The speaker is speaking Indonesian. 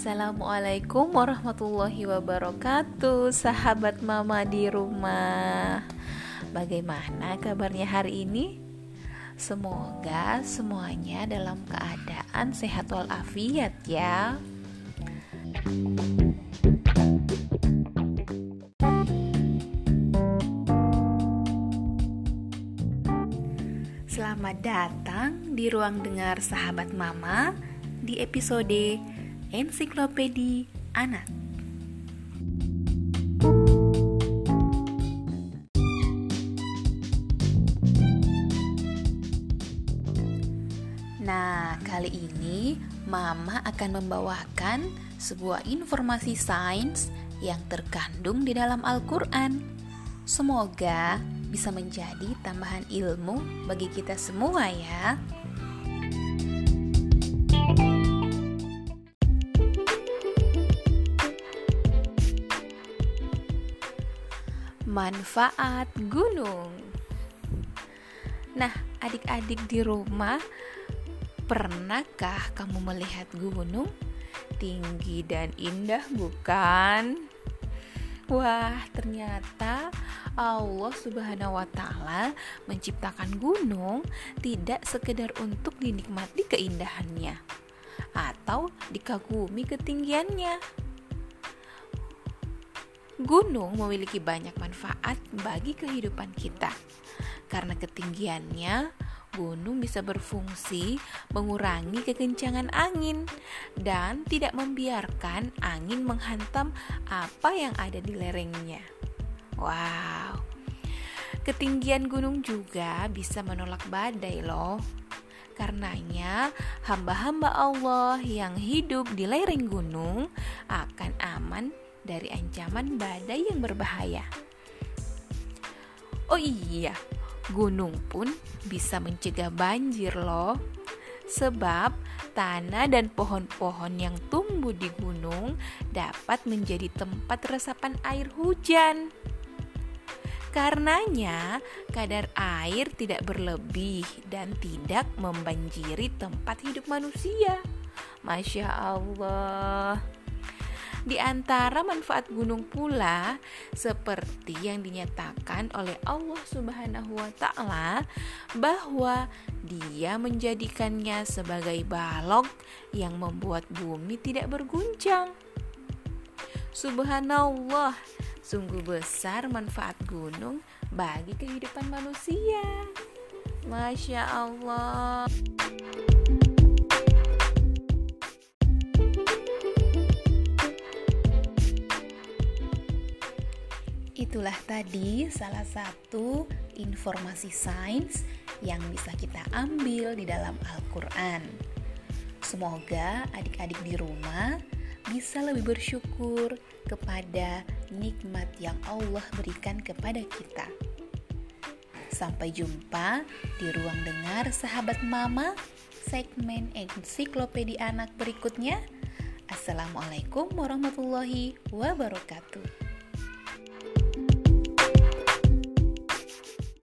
Assalamualaikum warahmatullahi wabarakatuh Sahabat mama di rumah Bagaimana kabarnya hari ini? Semoga semuanya dalam keadaan sehat walafiat ya Selamat datang di ruang dengar sahabat mama di episode Ensiklopedi Anak. Nah, kali ini Mama akan membawakan sebuah informasi sains yang terkandung di dalam Al-Quran. Semoga bisa menjadi tambahan ilmu bagi kita semua, ya. Manfaat gunung. Nah, adik-adik di rumah, pernahkah kamu melihat gunung? Tinggi dan indah, bukan? Wah, ternyata Allah Subhanahu wa taala menciptakan gunung tidak sekedar untuk dinikmati keindahannya atau dikagumi ketinggiannya Gunung memiliki banyak manfaat bagi kehidupan kita. Karena ketinggiannya, gunung bisa berfungsi mengurangi kekencangan angin dan tidak membiarkan angin menghantam apa yang ada di lerengnya. Wow. Ketinggian gunung juga bisa menolak badai loh. Karenanya, hamba-hamba Allah yang hidup di lereng gunung akan aman dari ancaman badai yang berbahaya. Oh iya, gunung pun bisa mencegah banjir loh. Sebab tanah dan pohon-pohon yang tumbuh di gunung dapat menjadi tempat resapan air hujan. Karenanya, kadar air tidak berlebih dan tidak membanjiri tempat hidup manusia. Masya Allah. Di antara manfaat gunung pula seperti yang dinyatakan oleh Allah Subhanahu wa taala bahwa Dia menjadikannya sebagai balok yang membuat bumi tidak berguncang. Subhanallah, sungguh besar manfaat gunung bagi kehidupan manusia. Masya Allah. Itulah tadi salah satu informasi sains yang bisa kita ambil di dalam Al-Quran. Semoga adik-adik di rumah bisa lebih bersyukur kepada nikmat yang Allah berikan kepada kita. Sampai jumpa di ruang dengar sahabat mama segmen ensiklopedia anak berikutnya. Assalamualaikum warahmatullahi wabarakatuh.